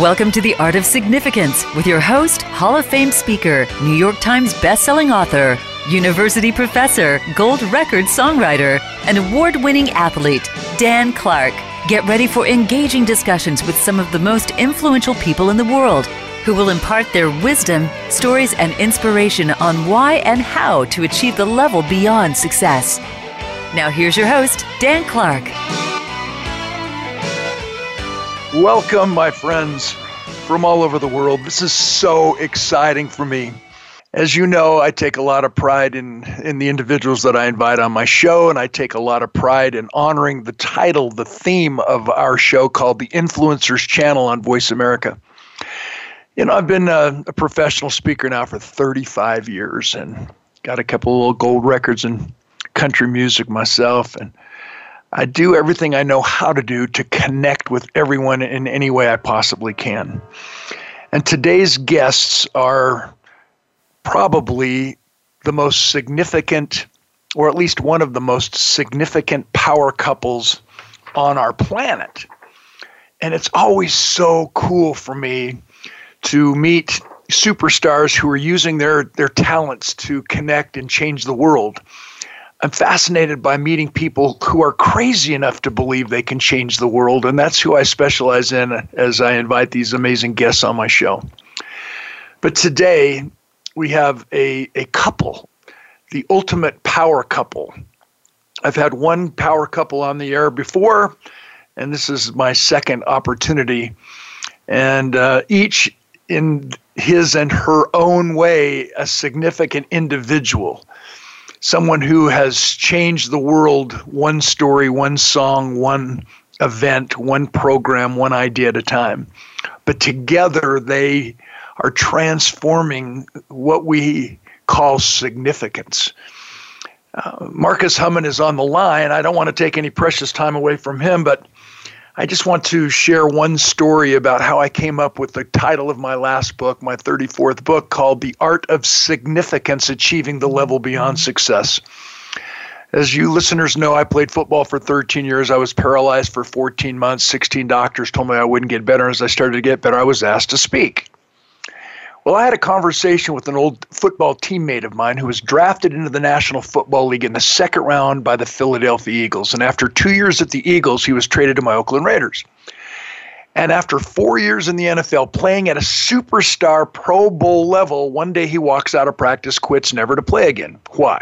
Welcome to the Art of Significance with your host, Hall of Fame speaker, New York Times bestselling author, university professor, gold record songwriter, and award winning athlete, Dan Clark. Get ready for engaging discussions with some of the most influential people in the world who will impart their wisdom, stories, and inspiration on why and how to achieve the level beyond success. Now, here's your host, Dan Clark. Welcome, my friends from all over the world. This is so exciting for me. As you know, I take a lot of pride in, in the individuals that I invite on my show, and I take a lot of pride in honoring the title, the theme of our show called The Influencers Channel on Voice America. You know, I've been a, a professional speaker now for 35 years and got a couple of little gold records in country music myself. And I do everything I know how to do to connect with everyone in any way I possibly can. And today's guests are probably the most significant, or at least one of the most significant power couples on our planet. And it's always so cool for me to meet superstars who are using their, their talents to connect and change the world. I'm fascinated by meeting people who are crazy enough to believe they can change the world, and that's who I specialize in as I invite these amazing guests on my show. But today, we have a, a couple, the ultimate power couple. I've had one power couple on the air before, and this is my second opportunity. And uh, each in his and her own way, a significant individual someone who has changed the world one story, one song, one event, one program, one idea at a time. But together they are transforming what we call significance. Uh, Marcus Hummon is on the line. I don't want to take any precious time away from him, but I just want to share one story about how I came up with the title of my last book, my 34th book, called The Art of Significance Achieving the Level Beyond Success. As you listeners know, I played football for 13 years. I was paralyzed for 14 months. 16 doctors told me I wouldn't get better. As I started to get better, I was asked to speak. Well, I had a conversation with an old football teammate of mine who was drafted into the National Football League in the second round by the Philadelphia Eagles. And after two years at the Eagles, he was traded to my Oakland Raiders. And after four years in the NFL, playing at a superstar Pro Bowl level, one day he walks out of practice, quits, never to play again. Why?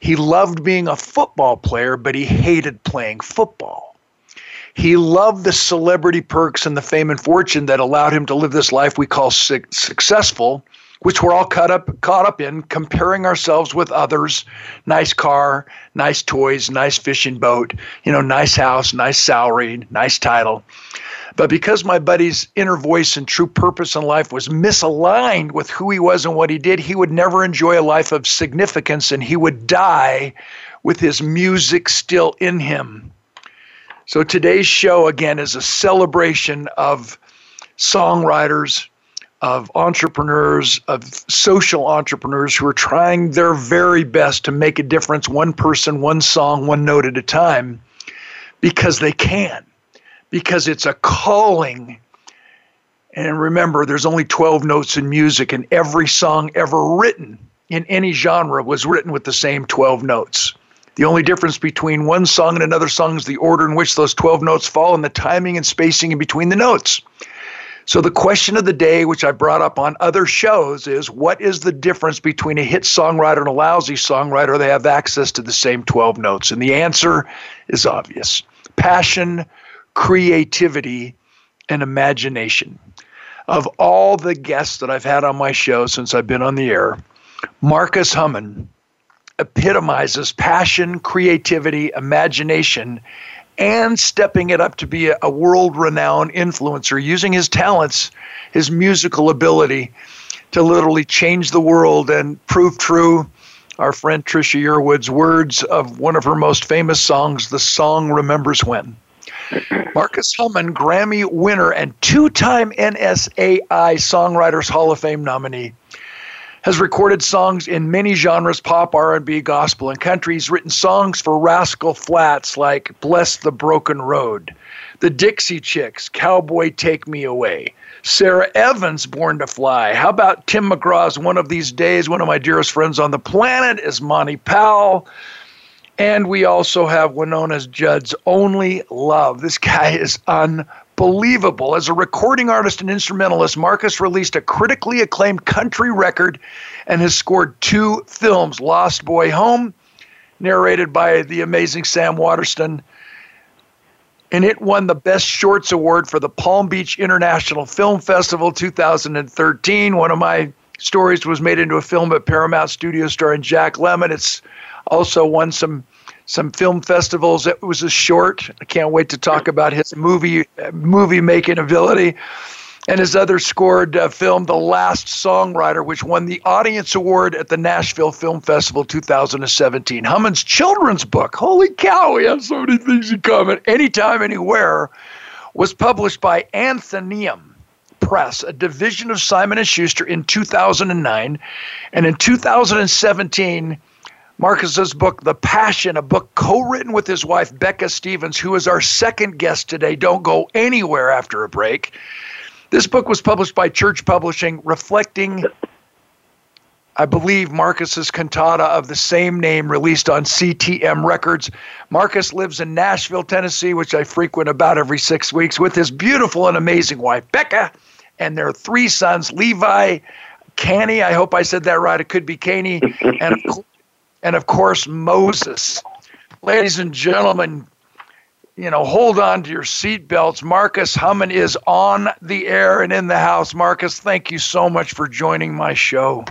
He loved being a football player, but he hated playing football. He loved the celebrity perks and the fame and fortune that allowed him to live this life we call su- successful, which we're all caught up caught up in comparing ourselves with others. Nice car, nice toys, nice fishing boat, you know, nice house, nice salary, nice title. But because my buddy's inner voice and true purpose in life was misaligned with who he was and what he did, he would never enjoy a life of significance and he would die with his music still in him. So today's show, again, is a celebration of songwriters, of entrepreneurs, of social entrepreneurs who are trying their very best to make a difference one person, one song, one note at a time because they can, because it's a calling. And remember, there's only 12 notes in music, and every song ever written in any genre was written with the same 12 notes. The only difference between one song and another song is the order in which those 12 notes fall and the timing and spacing in between the notes. So, the question of the day, which I brought up on other shows, is what is the difference between a hit songwriter and a lousy songwriter? They have access to the same 12 notes. And the answer is obvious passion, creativity, and imagination. Of all the guests that I've had on my show since I've been on the air, Marcus Hummon epitomizes passion, creativity, imagination, and stepping it up to be a, a world renowned influencer, using his talents, his musical ability to literally change the world and prove true our friend Trisha Yearwood's words of one of her most famous songs, The Song Remembers When. Marcus Hummon, Grammy winner and two time NSAI Songwriters Hall of Fame nominee, has recorded songs in many genres pop r&b gospel and country he's written songs for rascal flatts like bless the broken road the dixie chicks cowboy take me away sara evans born to fly how about tim mcgraw's one of these days one of my dearest friends on the planet is monty powell and we also have Wynonna Judd's Only Love. This guy is unbelievable. As a recording artist and instrumentalist, Marcus released a critically acclaimed country record and has scored two films Lost Boy Home, narrated by the amazing Sam Waterston. And it won the Best Shorts Award for the Palm Beach International Film Festival 2013. One of my stories was made into a film at Paramount Studios starring Jack Lemmon. It's also won some some film festivals. It was a short. I can't wait to talk about his movie movie making ability. And his other scored uh, film, The Last Songwriter, which won the Audience Award at the Nashville Film Festival 2017. Hummons' children's book, holy cow, we have so many things in common, Anytime, Anywhere, was published by Atheneum Press, a division of Simon & Schuster in 2009. And in 2017, Marcus's book, The Passion, a book co written with his wife, Becca Stevens, who is our second guest today. Don't go anywhere after a break. This book was published by Church Publishing, reflecting, I believe, Marcus's cantata of the same name released on CTM Records. Marcus lives in Nashville, Tennessee, which I frequent about every six weeks, with his beautiful and amazing wife, Becca, and their three sons, Levi, Canny, I hope I said that right. It could be Caney, and and of course Moses. Ladies and gentlemen, you know, hold on to your seatbelts. Marcus Hummon is on the air and in the house. Marcus, thank you so much for joining my show.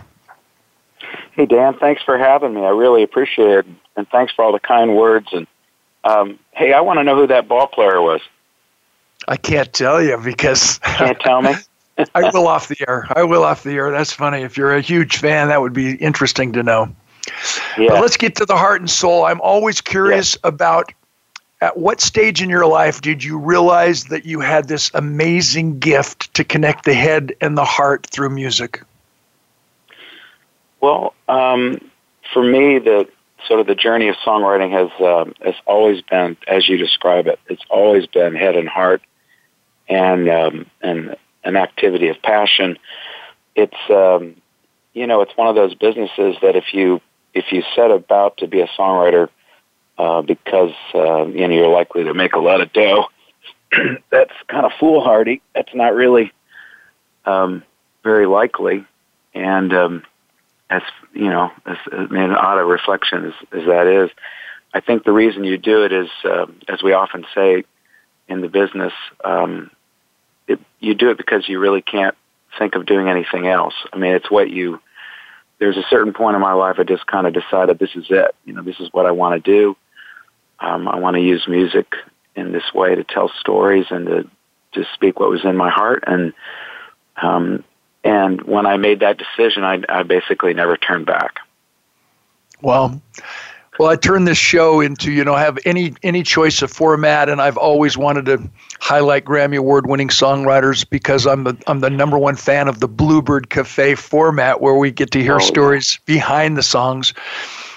Hey, Dan, thanks for having me. I really appreciate it. And thanks for all the kind words. And um, hey, I want to know who that ball player was. I can't tell you because. Can't tell me? I will off the air. I will off the air. That's funny. If you're a huge fan, that would be interesting to know. Yeah. But let's get to the heart and soul. I'm always curious yeah. about at what stage in your life did you realize that you had this amazing gift to connect the head and the heart through music? Well, um, for me, the sort of the journey of songwriting has um, has always been, as you describe it, it's always been head and heart, and um, and an activity of passion. It's um, you know, it's one of those businesses that if you if you set about to be a songwriter uh, because uh, you know you're likely to make a lot of dough, that's kind of foolhardy. That's not really um, very likely, and um, as you know, as I mean, an odd reflection as, as that is, I think the reason you do it is, uh, as we often say in the business, um, it, you do it because you really can't think of doing anything else. I mean, it's what you there's a certain point in my life I just kind of decided this is it. You know, this is what I want to do. Um, I want to use music in this way to tell stories and to to speak what was in my heart. And um, and when I made that decision, I, I basically never turned back. Well, well, I turned this show into you know have any any choice of format, and I've always wanted to highlight Grammy Award winning songwriters because I'm the I'm the number one fan of the Bluebird Cafe format where we get to hear oh, stories yeah. behind the songs.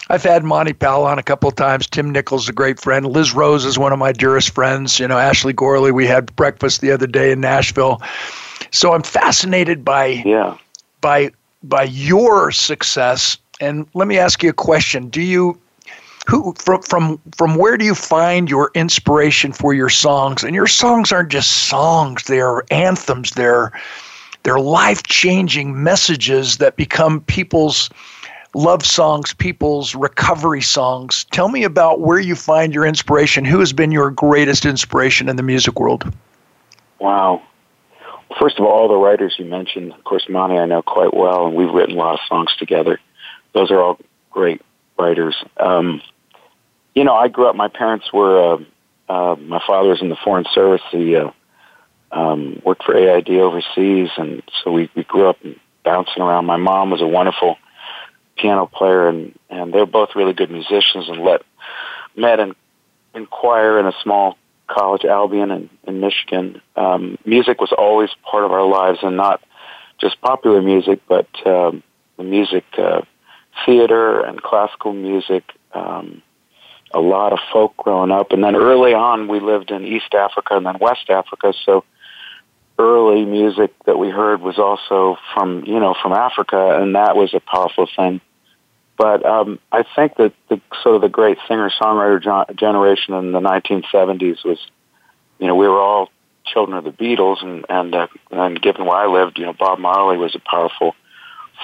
I've had Monty Powell on a couple of times. Tim Nichols, a great friend. Liz Rose is one of my dearest friends. You know, Ashley Gorley. We had breakfast the other day in Nashville. So I'm fascinated by yeah. by by your success. And let me ask you a question: Do you who from from from where do you find your inspiration for your songs? And your songs aren't just songs; they're anthems. They're they're life changing messages that become people's love songs, people's recovery songs. Tell me about where you find your inspiration. Who has been your greatest inspiration in the music world? Wow. First of all, all the writers you mentioned, of course, Monty I know quite well, and we've written a lot of songs together. Those are all great writers. Um, you know, I grew up. My parents were. Uh, uh, my father was in the foreign service. He uh, um, worked for AID overseas, and so we, we grew up bouncing around. My mom was a wonderful piano player, and and they're both really good musicians. And let met in in choir in a small college, Albion, in, in Michigan. Um, music was always part of our lives, and not just popular music, but um, the music, uh, theater and classical music. Um, a lot of folk growing up, and then early on we lived in East Africa and then West Africa. So early music that we heard was also from you know from Africa, and that was a powerful thing. But um, I think that the sort of the great singer songwriter generation in the 1970s was, you know, we were all children of the Beatles, and and uh, and given where I lived, you know, Bob Marley was a powerful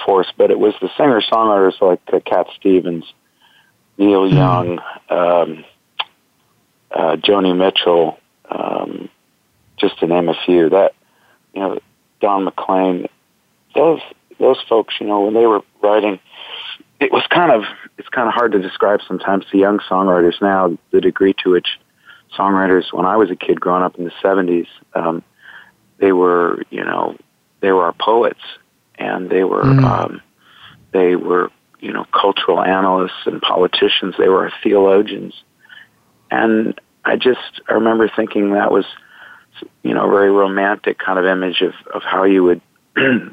force. But it was the singer songwriters like uh, Cat Stevens, Neil mm-hmm. Young, um, uh, Joni Mitchell, um, just to name a few. That you know, Don McLean, those those folks, you know, when they were writing, it was kind of it's kind of hard to describe sometimes to young songwriters now the degree to which songwriters when I was a kid growing up in the '70s, um, they were you know they were our poets and they were mm. um, they were you know cultural analysts and politicians. They were theologians, and I just I remember thinking that was you know, a very romantic kind of image of, of how you would, you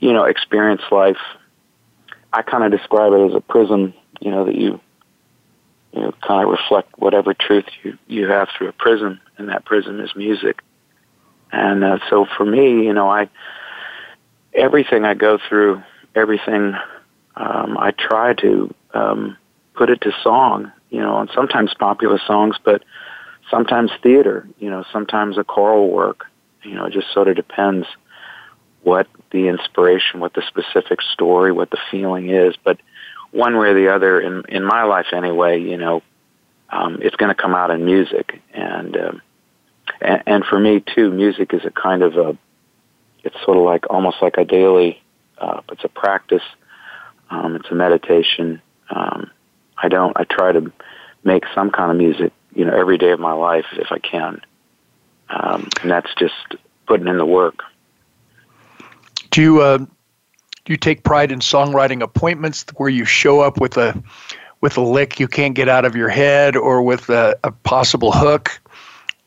know, experience life. I kind of describe it as a prism, you know, that you, you know, kind of reflect whatever truth you, you have through a prism, and that prism is music. And uh, so for me, you know, I, everything I go through, everything um, I try to um, put it to song, you know, and sometimes popular songs, but sometimes theater, you know, sometimes a choral work. You know, it just sort of depends what the inspiration, what the specific story, what the feeling is. But one way or the other, in in my life anyway, you know, um, it's going to come out in music, and, um, and and for me too, music is a kind of a, it's sort of like almost like a daily, uh, it's a practice, um, it's a meditation. Um, I don't, I try to make some kind of music you know, every day of my life if I can. Um, and that's just putting in the work. Do you uh, do you take pride in songwriting appointments where you show up with a with a lick you can't get out of your head, or with a, a possible hook,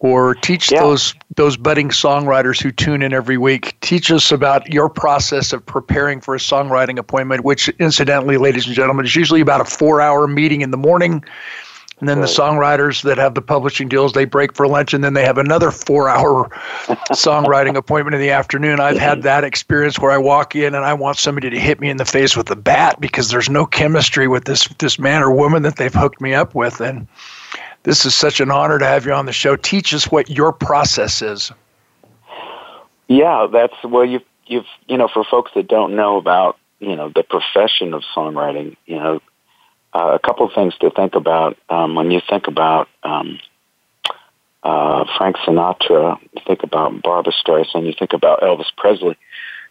or teach yeah. those those budding songwriters who tune in every week? Teach us about your process of preparing for a songwriting appointment, which, incidentally, ladies and gentlemen, is usually about a four hour meeting in the morning and then right. the songwriters that have the publishing deals, they break for lunch and then they have another four hour songwriting appointment in the afternoon. I've had that experience where I walk in and I want somebody to hit me in the face with a bat because there's no chemistry with this this man or woman that they've hooked me up with. And this is such an honor to have you on the show. Teach us what your process is. Yeah, that's well you've you've you know, for folks that don't know about, you know, the profession of songwriting, you know, uh, a couple of things to think about um, when you think about um, uh, Frank Sinatra, you think about Barbra Streisand, you think about Elvis Presley,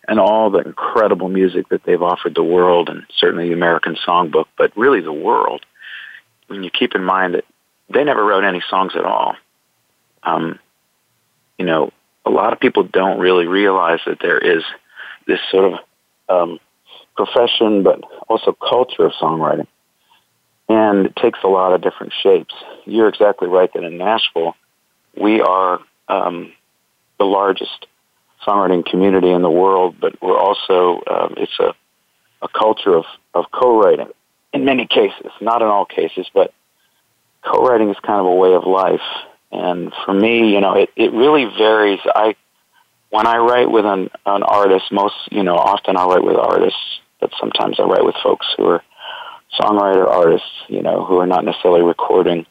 and all the incredible music that they've offered the world, and certainly the American Songbook, but really the world. When you keep in mind that they never wrote any songs at all, um, you know, a lot of people don't really realize that there is this sort of um, profession, but also culture of songwriting and it takes a lot of different shapes. You're exactly right that in Nashville, we are um, the largest songwriting community in the world, but we're also um, it's a a culture of of co-writing in many cases, not in all cases, but co-writing is kind of a way of life. And for me, you know, it, it really varies. I when I write with an an artist, most you know, often I write with artists, but sometimes I write with folks who are songwriter artists, you know, who are not necessarily recording.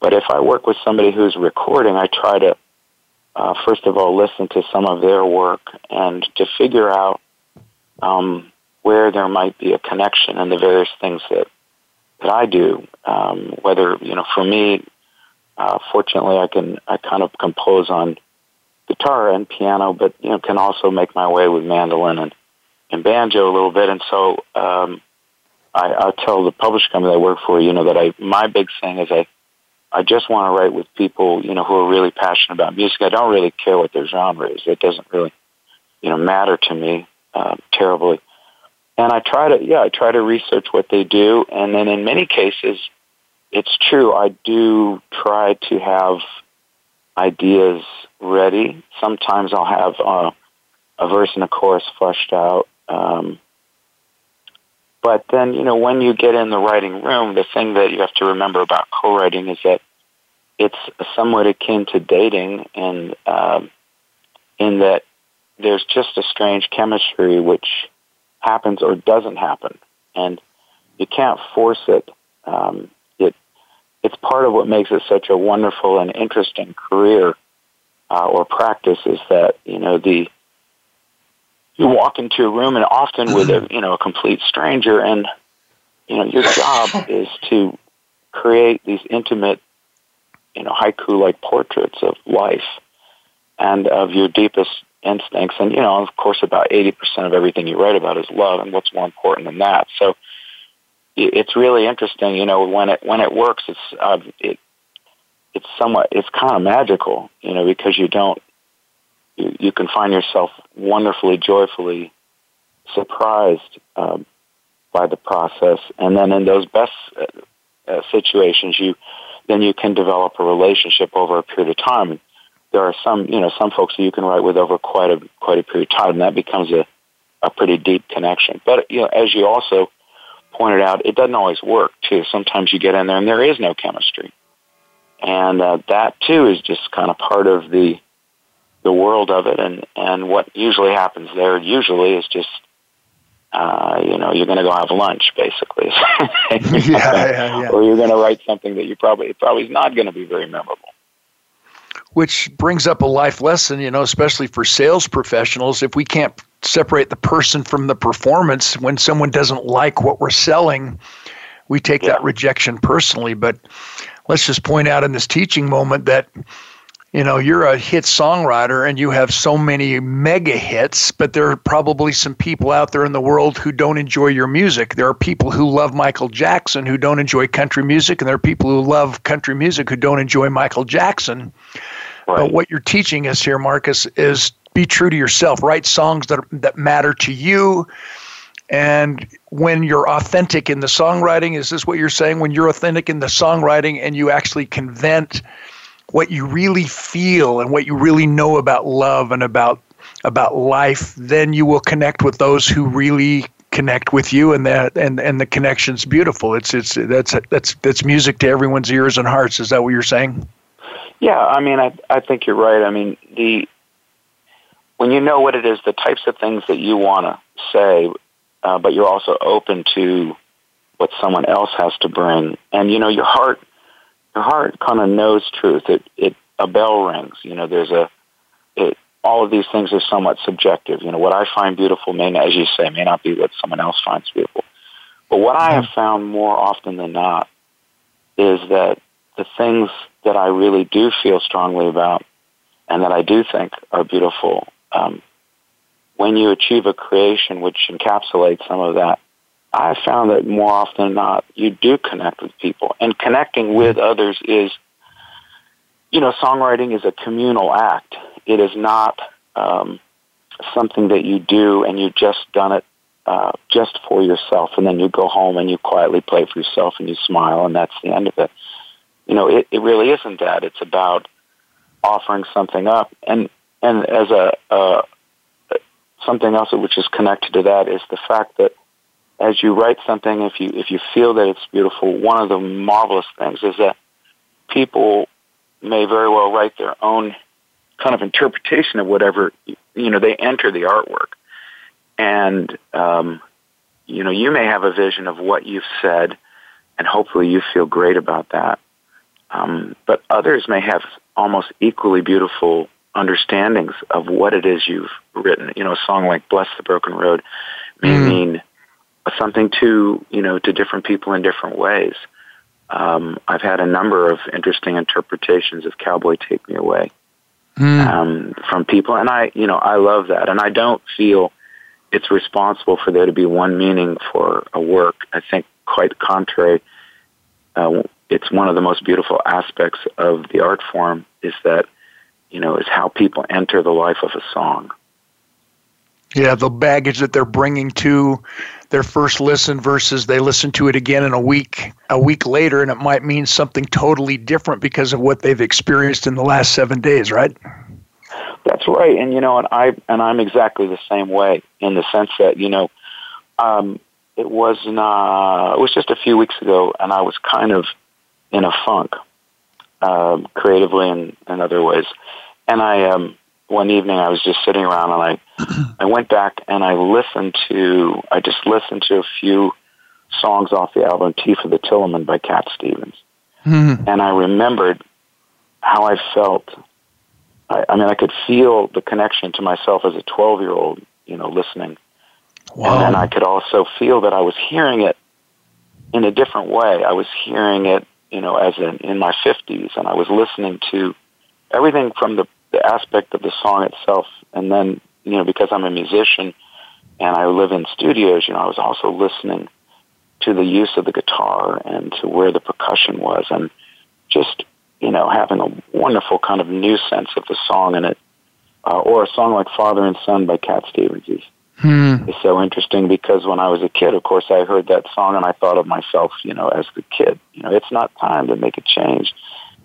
But if I work with somebody who's recording, I try to, uh, first of all, listen to some of their work and to figure out um, where there might be a connection in the various things that that I do. Um, whether you know, for me, uh, fortunately, I can I kind of compose on guitar and piano, but you know, can also make my way with mandolin and and banjo a little bit. And so um, I, I tell the publishing company I work for, you know, that I my big thing is I I just want to write with people, you know, who are really passionate about music. I don't really care what their genre is. It doesn't really, you know, matter to me uh, terribly. And I try to, yeah, I try to research what they do. And then in many cases, it's true. I do try to have ideas ready. Sometimes I'll have uh, a verse and a chorus fleshed out. Um, But then, you know, when you get in the writing room, the thing that you have to remember about co-writing is that it's somewhat akin to dating, and um, in that there's just a strange chemistry which happens or doesn't happen, and you can't force it. Um, it it's part of what makes it such a wonderful and interesting career uh, or practice is that you know the you walk into a room and often with a you know a complete stranger and you know your job is to create these intimate you know haiku like portraits of life and of your deepest instincts and you know of course about 80% of everything you write about is love and what's more important than that? So it's really interesting you know when it when it works it's uh, it it's somewhat it's kind of magical you know because you don't you, you can find yourself wonderfully joyfully surprised um, by the process. And then in those best uh, uh, situations you then you can develop a relationship over a period of time there are some, you know, some folks that you can write with over quite a quite a period of time, and that becomes a a pretty deep connection. But you know, as you also pointed out, it doesn't always work too. Sometimes you get in there and there is no chemistry, and uh, that too is just kind of part of the the world of it. And and what usually happens there usually is just uh, you know, you're going to go have lunch, basically. yeah, yeah, yeah. Or you're going to write something that you probably it probably is not going to be very memorable which brings up a life lesson, you know, especially for sales professionals. If we can't separate the person from the performance, when someone doesn't like what we're selling, we take yeah. that rejection personally. But let's just point out in this teaching moment that, you know, you're a hit songwriter and you have so many mega hits, but there are probably some people out there in the world who don't enjoy your music. There are people who love Michael Jackson who don't enjoy country music, and there are people who love country music who don't enjoy Michael Jackson. Right. But what you're teaching us here, Marcus, is be true to yourself. Write songs that that matter to you. And when you're authentic in the songwriting, is this what you're saying? When you're authentic in the songwriting and you actually convent what you really feel and what you really know about love and about about life, then you will connect with those who really connect with you and that and and the connection's beautiful. It's it's that's that's that's music to everyone's ears and hearts. Is that what you're saying? Yeah, I mean, I I think you're right. I mean, the when you know what it is, the types of things that you want to say, uh, but you're also open to what someone else has to bring, and you know, your heart, your heart kind of knows truth. It it a bell rings. You know, there's a it. All of these things are somewhat subjective. You know, what I find beautiful may, as you say, may not be what someone else finds beautiful. But what I have found more often than not is that the things that I really do feel strongly about and that I do think are beautiful, um, when you achieve a creation which encapsulates some of that, I've found that more often than not, you do connect with people. And connecting with others is, you know, songwriting is a communal act. It is not um, something that you do and you've just done it uh, just for yourself, and then you go home and you quietly play for yourself and you smile, and that's the end of it you know, it, it really isn't that. It's about offering something up. And, and as a, uh, something else which is connected to that is the fact that as you write something, if you, if you feel that it's beautiful, one of the marvelous things is that people may very well write their own kind of interpretation of whatever, you know, they enter the artwork. And, um, you know, you may have a vision of what you've said, and hopefully you feel great about that. Um, but others may have almost equally beautiful understandings of what it is you've written. You know, a song like "Bless the Broken Road" may mm. mean something to you know to different people in different ways. Um, I've had a number of interesting interpretations of "Cowboy Take Me Away" mm. um, from people, and I you know I love that, and I don't feel it's responsible for there to be one meaning for a work. I think quite contrary. Uh, it's one of the most beautiful aspects of the art form is that you know is how people enter the life of a song yeah the baggage that they're bringing to their first listen versus they listen to it again in a week a week later and it might mean something totally different because of what they've experienced in the last 7 days right that's right and you know and I and I'm exactly the same way in the sense that you know um it was not. It was just a few weeks ago, and I was kind of in a funk, um, creatively and in other ways. And I, um, one evening, I was just sitting around, and I, I went back and I listened to. I just listened to a few songs off the album "Tea for the Tillerman" by Cat Stevens, mm-hmm. and I remembered how I felt. I, I mean, I could feel the connection to myself as a twelve-year-old, you know, listening Wow. And then I could also feel that I was hearing it in a different way. I was hearing it, you know, as in, in my 50s, and I was listening to everything from the, the aspect of the song itself, and then, you know, because I'm a musician and I live in studios, you know, I was also listening to the use of the guitar and to where the percussion was, and just, you know, having a wonderful kind of new sense of the song in it. Uh, or a song like Father and Son by Cat Stevens is hmm. is so interesting because when I was a kid, of course, I heard that song and I thought of myself, you know, as the kid. You know, it's not time to make a change.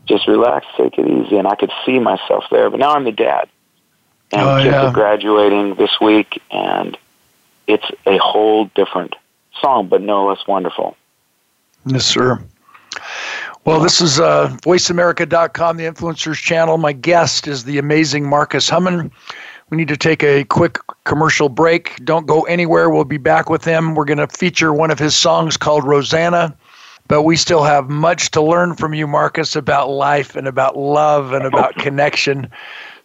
Just relax, take it easy, and I could see myself there. But now I'm the dad, and oh, kids yeah. are graduating this week, and it's a whole different song, but no less wonderful. Yes, sir. Well, this is uh, VoiceAmerica.com, the Influencers Channel. My guest is the amazing Marcus Hummon. We need to take a quick commercial break. Don't go anywhere. We'll be back with him. We're going to feature one of his songs called Rosanna. But we still have much to learn from you, Marcus, about life and about love and about connection.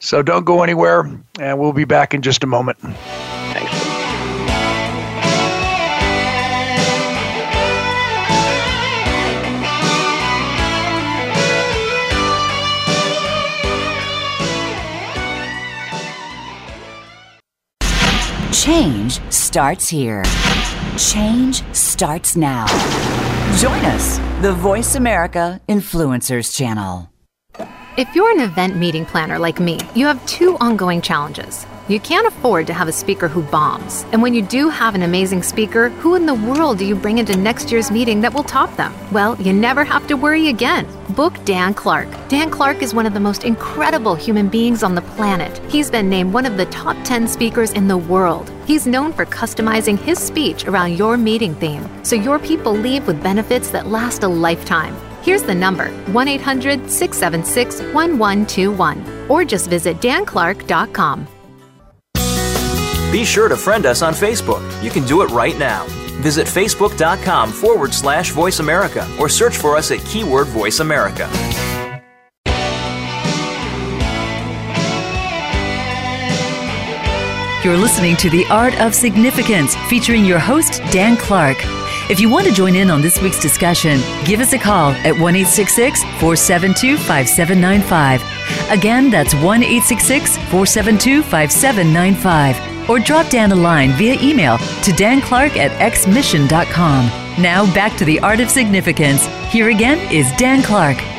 So don't go anywhere, and we'll be back in just a moment. Thanks. Change starts here. Change starts now. Join us, the Voice America Influencers Channel. If you're an event meeting planner like me, you have two ongoing challenges. You can't afford to have a speaker who bombs. And when you do have an amazing speaker, who in the world do you bring into next year's meeting that will top them? Well, you never have to worry again. Book Dan Clark. Dan Clark is one of the most incredible human beings on the planet. He's been named one of the top 10 speakers in the world. He's known for customizing his speech around your meeting theme, so your people leave with benefits that last a lifetime. Here's the number 1 800 676 1121, or just visit danclark.com. Be sure to friend us on Facebook. You can do it right now. Visit facebook.com forward slash voice America or search for us at keyword voice America. You're listening to The Art of Significance featuring your host, Dan Clark. If you want to join in on this week's discussion, give us a call at 1 472 5795. Again, that's 1 472 5795 or drop Dan a line via email to danclark at xmission.com. Now back to the art of significance. Here again is Dan Clark.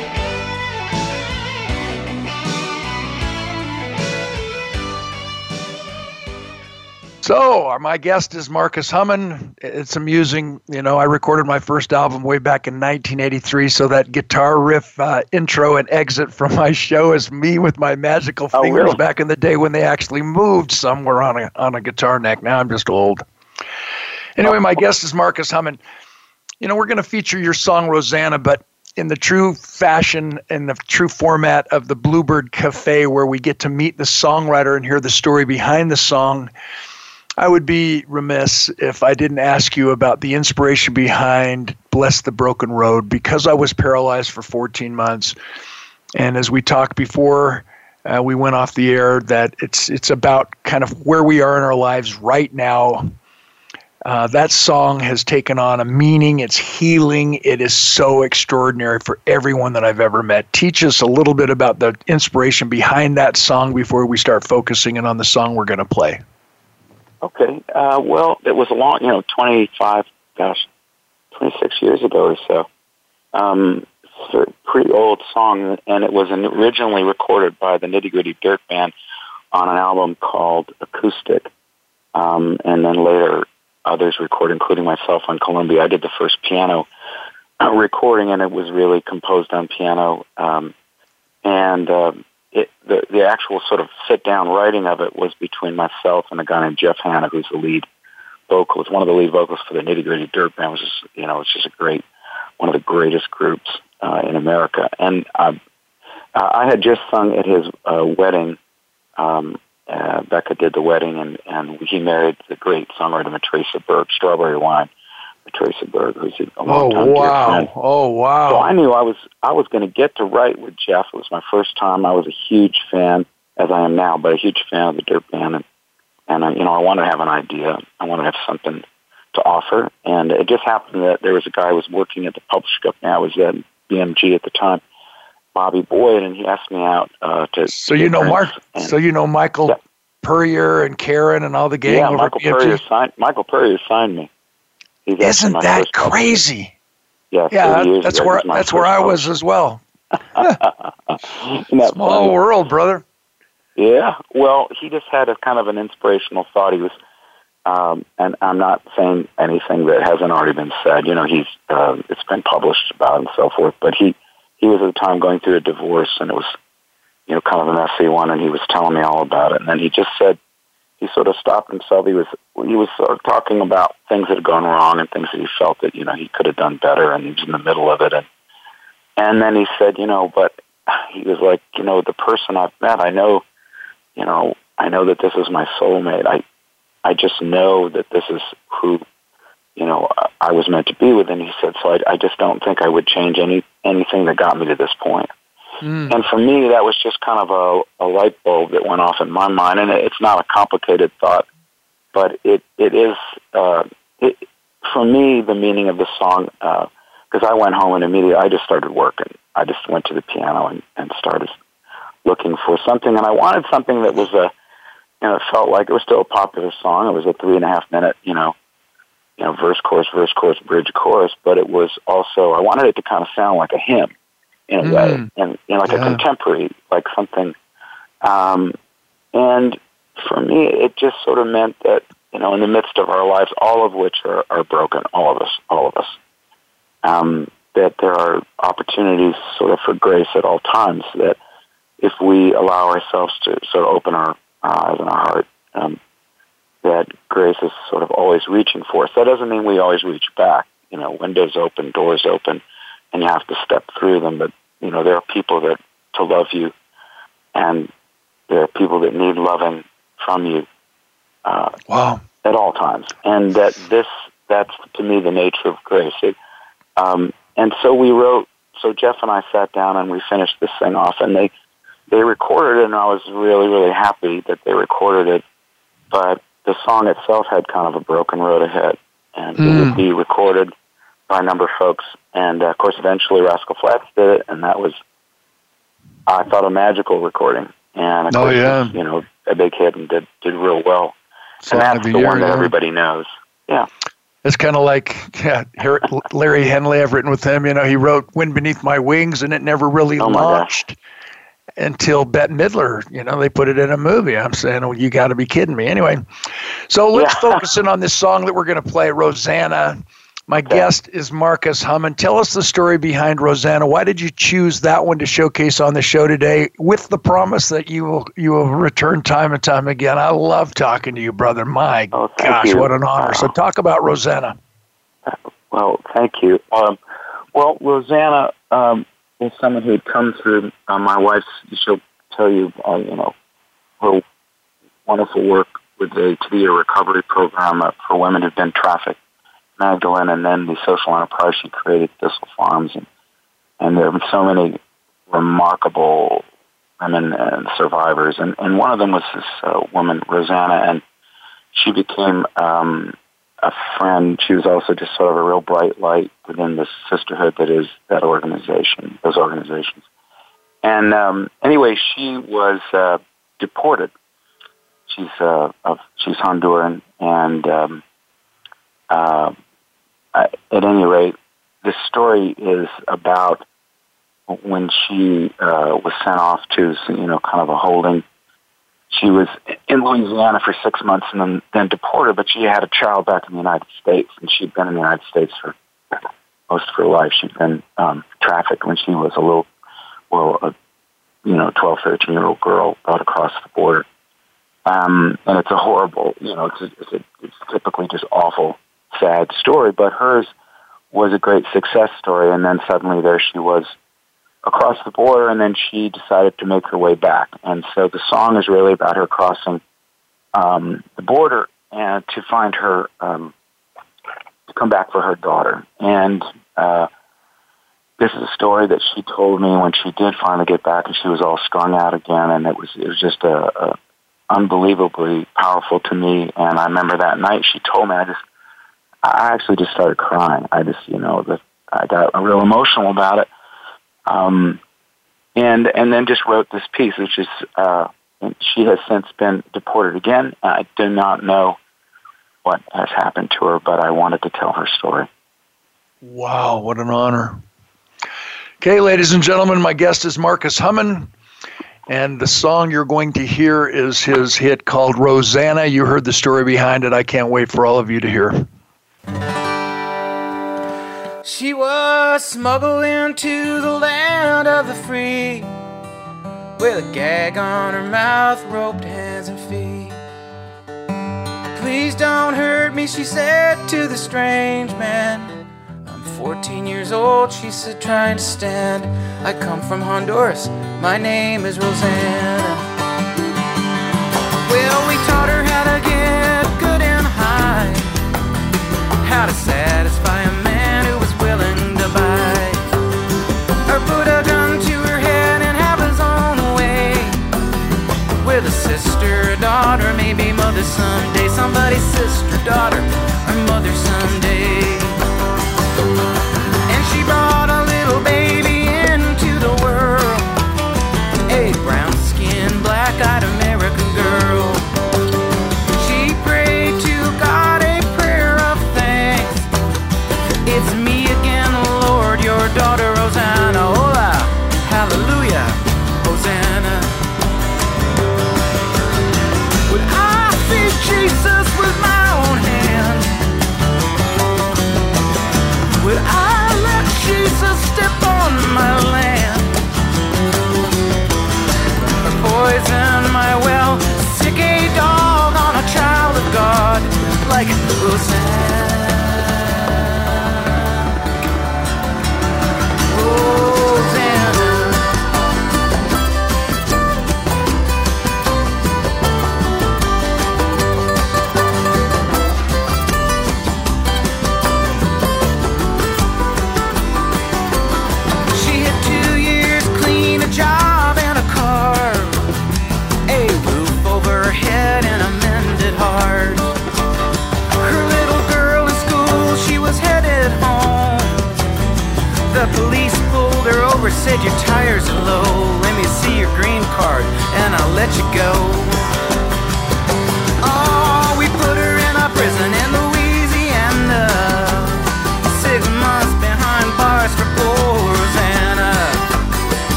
So, my guest is Marcus Hummon. It's amusing. You know, I recorded my first album way back in 1983, so that guitar riff uh, intro and exit from my show is me with my magical oh, fingers really? back in the day when they actually moved somewhere on a, on a guitar neck. Now I'm just old. Anyway, my guest is Marcus Hummon. You know, we're going to feature your song Rosanna, but in the true fashion and the true format of the Bluebird Cafe, where we get to meet the songwriter and hear the story behind the song I would be remiss if I didn't ask you about the inspiration behind Bless the Broken Road because I was paralyzed for 14 months. And as we talked before, uh, we went off the air that it's it's about kind of where we are in our lives right now. Uh, that song has taken on a meaning. It's healing. It is so extraordinary for everyone that I've ever met. Teach us a little bit about the inspiration behind that song before we start focusing in on the song we're going to play. Okay. Uh, well, it was a long, you know, 25, gosh, 26 years ago or so. Um, it's a pretty old song, and it was originally recorded by the Nitty Gritty Dirt Band on an album called Acoustic. Um, and then later, others recorded, including myself on Columbia. I did the first piano recording, and it was really composed on piano. Um, and uh, it, the the actual sort of sit down writing of it was between myself and a guy named Jeff Hanna, who's the lead vocals, one of the lead vocals for the Nitty Gritty Dirt Band, which is you know it's just a great, one of the greatest groups uh, in America. And I, I had just sung at his uh, wedding. Um, uh, Becca did the wedding, and and he married the great songwriter Matraca Berg, Strawberry Wine. Matraca Berg, who's a long time ago. oh, wow. friend. Oh wow! So I knew I was I was going to get to write with Jeff. It was my first time. I was a huge fan, as I am now, but a huge fan of the Dirt Band, and and I, you know I wanted to have an idea. I wanted to have something to offer, and it just happened that there was a guy who was working at the publisher company. I was at BMG at the time, Bobby Boyd, and he asked me out uh, to. So you know Mark. And, so you know Michael yeah. Puryear and Karen and all the gang yeah, over Michael. Puryear signed. Michael Puryear signed me. He's Isn't that crazy? Yeah, Yeah, 30 that's where he was my that's where I was as well. Small funny? world, brother. Yeah. Well, he just had a kind of an inspirational thought. He was, um, and I'm not saying anything that hasn't already been said. You know, he's uh, it's been published about and so forth. But he he was at the time going through a divorce, and it was, you know, kind of a messy one. And he was telling me all about it. And then he just said he sort of stopped himself. He was he was sort of talking about things that had gone wrong and things that he felt that you know he could have done better, and he was in the middle of it. And and then he said, you know, but he was like, you know, the person I've met, I know you know, I know that this is my soulmate. I, I just know that this is who, you know, I was meant to be with. And he said, so I, I just don't think I would change any anything that got me to this point. Mm. And for me, that was just kind of a, a light bulb that went off in my mind. And it's not a complicated thought, but it it is. Uh, it, for me, the meaning of the song, because I went home and immediately I just started working. I just went to the piano and, and started looking for something, and I wanted something that was a, you know, it felt like it was still a popular song. It was a three and a half minute, you know, you know, verse, chorus, verse, chorus, bridge, chorus, but it was also I wanted it to kind of sound like a hymn in a Mm. way, and you know, like Yeah. a contemporary, like something. Um, and for me, it just sort of meant that you know, in the midst of our lives, all of which are, are broken, all of us, all of us, um, that there are opportunities sort of for grace at all times. That if we allow ourselves to sort of open our eyes and our heart, um, that grace is sort of always reaching for us. That doesn't mean we always reach back. You know, windows open, doors open, and you have to step through them. But you know, there are people that to love you, and there are people that need loving from you uh, Wow. at all times, and that this that's to me the nature of grace. It, um, and so we wrote. So Jeff and I sat down and we finished this thing off, and they they recorded it, and I was really really happy that they recorded it. But the song itself had kind of a broken road ahead, and it Mm. would be recorded by a number of folks, and uh, of course eventually Rascal Flatts did it, and that was I thought a magical recording, and of Oh, course yeah. you know a big hit and did did real well. Song and that's the year, one that yeah. everybody knows. Yeah. It's kind of like yeah, Larry Henley. I've written with him. You know, he wrote "Wind Beneath My Wings," and it never really Oh, my gosh. launched until Bette Midler. You know, they put it in a movie. I'm saying, oh, you got to be kidding me. Anyway, so let's Yeah. focus in on this song that we're going to play, Rosanna. My guest is Marcus Hummon. Tell us the story behind Rosanna. Why did you choose that one to showcase on the show today? With the promise that you will you will return time and time again. I love talking to you, brother. My Oh, gosh, you. what an honor! So talk about Rosanna. Well, thank you. Um, well, Rosanna um, is someone who had come through uh, my wife's. She'll tell you, uh, you know, her wonderful work with the the recovery program uh, for women who've been trafficked, Magdalene, and then the social enterprise she created, Thistle Farms, and and there been so many remarkable women and survivors, and and one of them was this uh, woman, Rosanna, and she became. Um, a friend. She was also just sort of a real bright light within the sisterhood that is that organization, those organizations. And um, anyway, she was uh, deported. She's uh, of she's Honduran, and um, uh, at any rate, the story is about when she uh, was sent off to you know kind of a holding she was in Louisiana for six months and then, then deported, but she had a child back in the United States, and she'd been in the United States for most of her life. She'd been um, trafficked when she was a little, well, a, you know, 12, 13 year old girl brought across the border. Um, and it's a horrible, you know, it's a, it's, a, it's typically just awful, sad story. But hers was a great success story, and then suddenly there she was across the border, and then she decided to make her way back. And so the song is really about her crossing um, the border and to find her um, to come back for her daughter. And uh, this is a story that she told me when she did finally get back, and she was all strung out again, and it was it was just a, a unbelievably powerful to me. And I remember that night she told me, I just I actually just started crying. I just you know that I got real emotional about it. Um, and and then just wrote this piece, which is uh, she has since been deported again. I do not know what has happened to her, but I wanted to tell her story. Wow, what an honor. Okay, ladies and gentlemen, my guest is Marcus Hummon, and the song you're going to hear is his hit called Rosanna. You heard the story behind it. I can't wait for all of you to hear. She was smuggled into the land of the free with a gag on her mouth, roped hands and feet. Please don't hurt me, she said to the strange man. I'm 14 years old, she said, trying to stand. I come from Honduras, my name is Rosanna. How to satisfy a man who was willing to buy, or put a gun to her head and have his own way. With a sister, a daughter, maybe mother someday, somebody's sister, daughter, or mother someday.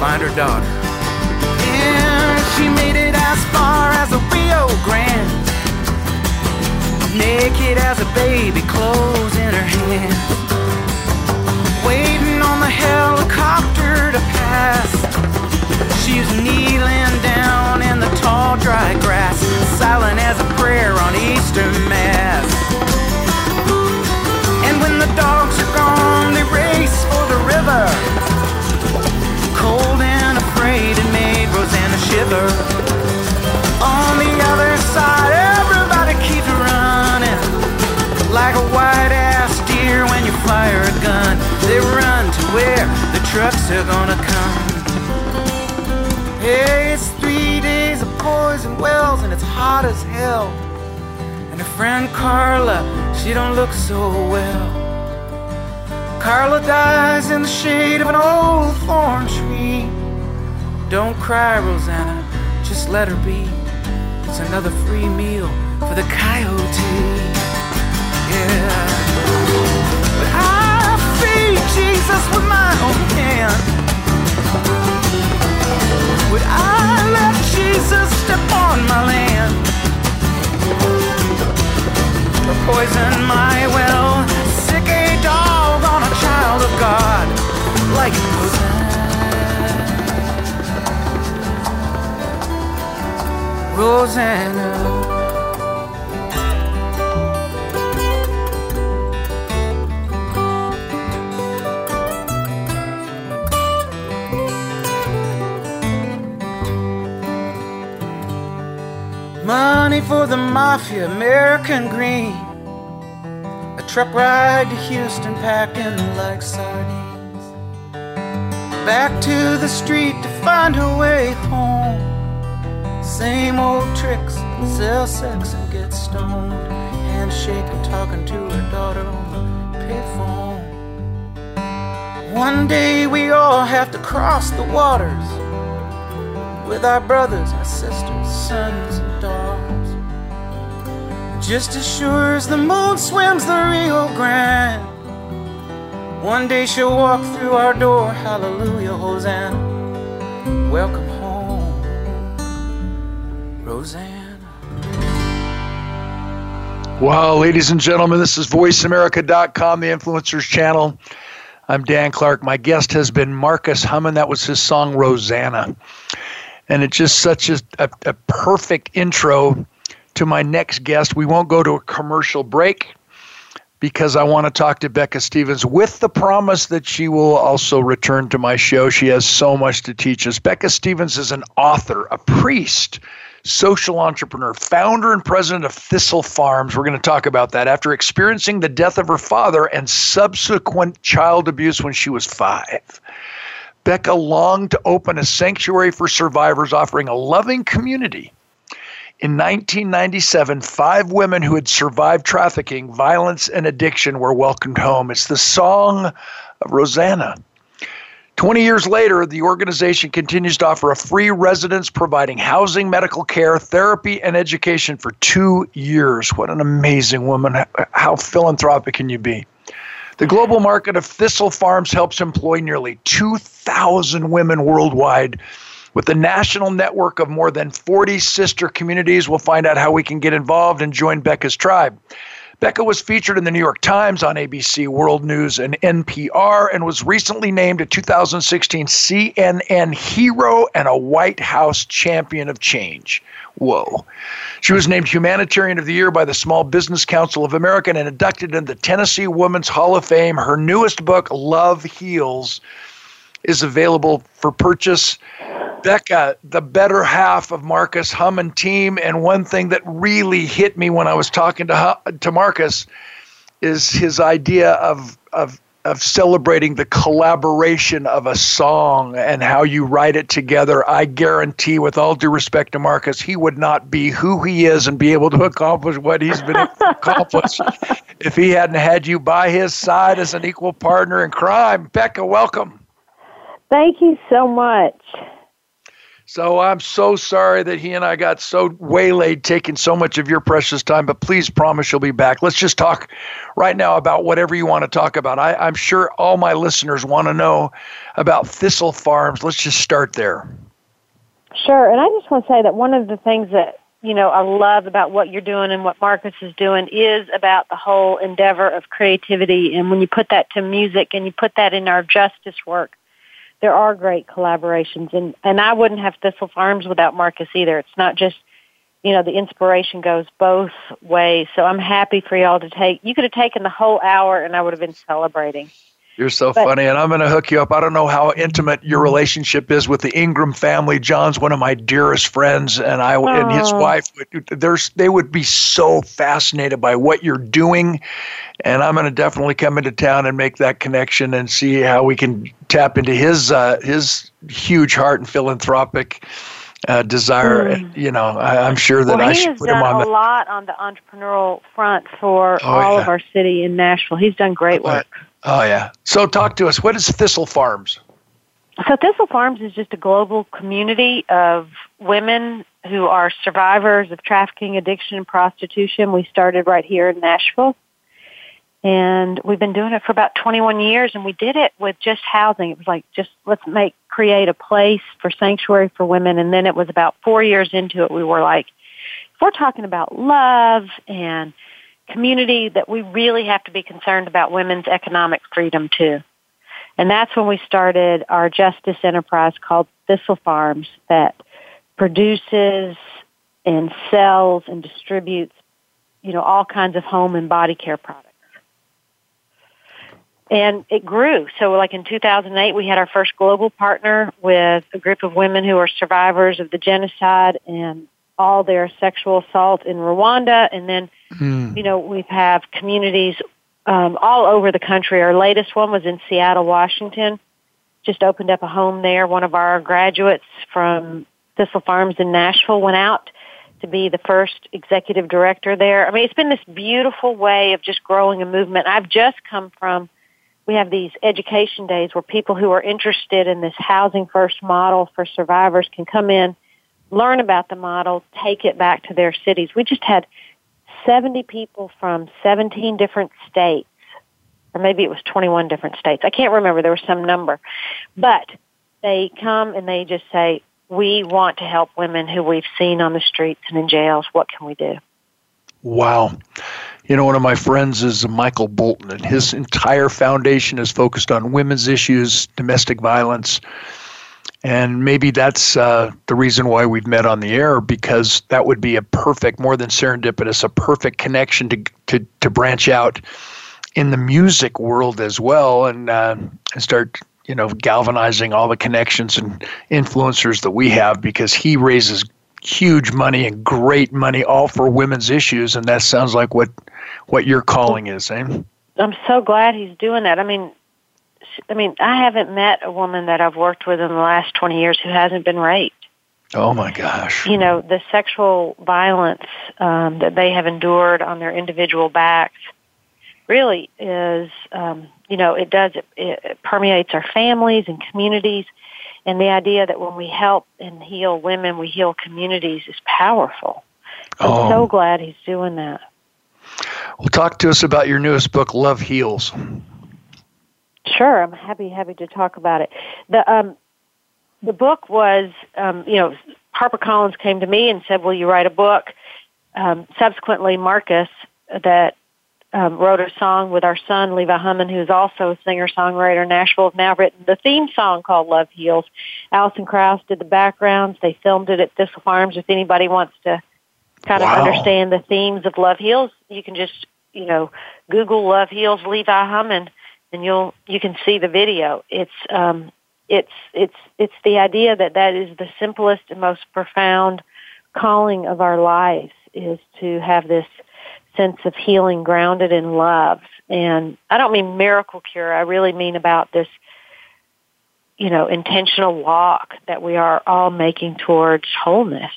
Find her daughter. And she made it as far as the Rio Grande. Naked as a baby, clothes in her hands. Waiting on the helicopter to pass. She was kneeling down in the tall, dry grass, silent as a prayer on Easter Mass. And when the dogs are gone, they race for the river. Trucks are gonna come. Hey, it's three days of poison wells and it's hot as hell. And her friend Carla, she don't look so well. Carla dies in the shade of an old thorn tree. Don't cry, Rosanna, just let her be. It's another free meal for the coyote. Yeah. Jesus with my own hand. Would I let Jesus step on my land? Poison my well? Sick a dog on a child of God, like Rosanna. Rosanna. Money for the mafia, American green. A truck ride to Houston packing like sardines. Back to the street to find her way home. Same old tricks, sell sex and get stoned. Handshaking, talking to her daughter on the payphone. One day we all have to cross the waters with our brothers, our sisters, sons, and. Just as sure as the moon swims the Rio Grande, one day she'll walk through our door. Hallelujah, Hosanna. Welcome home, Rosanna. Well, ladies and gentlemen, this is VoiceAmerica.com, the Influencers Channel. I'm Dan Clark. My guest has been Marcus Hummon. That was his song Rosanna. And it's just such a, a, a perfect intro to my next guest. We won't go to a commercial break because I want to talk to Becca Stevens with the promise that she will also return to my show. She has so much to teach us. Becca Stevens is an author, a priest, social entrepreneur, founder and president of Thistle Farms. We're going to talk about that after experiencing the death of her father and subsequent child abuse when she was five. Becca longed to open a sanctuary for survivors, offering a loving community. In 1997, five women who had survived trafficking, violence, and addiction were welcomed home. It's the song of Rosanna. 20 years later, the organization continues to offer a free residence, providing housing, medical care, therapy, and education for two years. What an amazing woman. How philanthropic can you be? The global market of Thistle Farms helps employ nearly 2,000 women worldwide. With a national network of more than 40 sister communities, we'll find out how we can get involved and join Becca's tribe. Becca was featured in the New York Times, on ABC, World News, and NPR, and was recently named a 2016 CNN Hero and a White House Champion of Change. Whoa. She was named Humanitarian of the Year by the Small Business Council of America and inducted into the Tennessee Women's Hall of Fame. Her newest book, Love Heals, is available for purchase. Becca, the better half of Marcus Hummon team, and one thing that really hit me when I was talking to to Marcus is his idea of of of celebrating the collaboration of a song and how you write it together. I guarantee, with all due respect to Marcus, he would not be who he is and be able to accomplish what he's been accomplished if he hadn't had you by his side as an equal partner in crime. Becca, welcome. Thank you so much. So I'm so sorry that he and I got so waylaid taking so much of your precious time, but please promise you'll be back. Let's just talk right now about whatever you want to talk about. I, I'm sure all my listeners want to know about Thistle Farms. Let's just start there. Sure. And I just want to say that one of the things that, you know, I love about what you're doing and what Marcus is doing is about the whole endeavor of creativity. And when you put that to music and you put that in our justice work, there are great collaborations and and I wouldn't have Thistle Farms without Marcus either. It's not just you know the inspiration goes both ways. So I'm happy for y'all to take. You could have taken the whole hour and I would have been celebrating. You're so But- funny, and I'm going to hook you up. I don't know how intimate your relationship is with the Ingram family. John's one of my dearest friends, and I and his Oh. wife. There's they would be so fascinated by what you're doing, and I'm going to definitely come into town and make that connection and see how we can tap into his uh, his huge heart and philanthropic uh, desire. And, you know, I, I'm sure that well, I should put him done on a the. lot on the entrepreneurial front for Oh, all yeah. of our city in Nashville. He's done great work. Oh yeah. So talk to us. What is Thistle Farms? So Thistle Farms is just a global community of women who are survivors of trafficking, addiction, and prostitution. We started right here in Nashville. And we've been doing it for about 21 years and we did it with just housing. It was like, just let's make, create a place for sanctuary for women. And then it was about four years into it, we were like, we're talking about love and community, that we really have to be concerned about women's economic freedom too. And that's when we started our justice enterprise called Thistle Farms that produces and sells and distributes, you know, all kinds of home and body care products. And it grew. So like in 2008, we had our first global partner with a group of women who are survivors of the genocide and all their sexual assault in Rwanda. And then Hmm. you know, we have communities um, all over the country. Our latest one was in Seattle, Washington. Just opened up a home there. One of our graduates from Thistle Farms in Nashville went out to be the first executive director there. I mean, it's been this beautiful way of just growing a movement. I've just come from, we have these education days where people who are interested in this housing first model for survivors can come in, learn about the model, take it back to their cities. We just had 70 people from 17 different states, or maybe it was 21 different states. I can't remember. There was some number. But they come and they just say, we want to help women who we've seen on the streets and in jails. What can we do? Wow. You know, one of my friends is Michael Bolton, and his entire foundation is focused on women's issues, domestic violence. And maybe that's uh, the reason why we've met on the air, because that would be a perfect, more than serendipitous, a perfect connection to, to, to branch out in the music world as well and, uh, and start, you know, galvanizing all the connections and influencers that we have because he raises huge money and great money all for women's issues and that sounds like what what your calling is eh? I'm so glad he's doing that. I mean, I mean, I haven't met a woman that I've worked with in the last 20 years who hasn't been raped. oh my gosh You know, the sexual violence um, that they have endured on their individual backs really is, um, you know, it does, it, it permeates our families and communities. And the idea that when we help and heal women, we heal communities is powerful. I'm Oh. so glad he's doing that. well talk to us about your newest book love heals Sure, I'm happy happy to talk about it. The um, the book was, um, you know, HarperCollins came to me and said, "Will you write a book?" Um, subsequently, Marcus, that um, wrote a song with our son Levi Hummon, who's also a singer songwriter. Nashville has now written the theme song called "Love Heals." Alison Krauss did the backgrounds. They filmed it at Thistle Farms. If anybody wants to kind Wow. of understand the themes of Love Heals, you can just you know Google Love Heals Levi Hummon, and you'll you can see the video. It's um, it's it's it's the idea that that is the simplest and most profound calling of our lives is to have this sense of healing grounded in love. And I don't mean miracle cure. I really mean about this, you know, intentional walk that we are all making towards wholeness.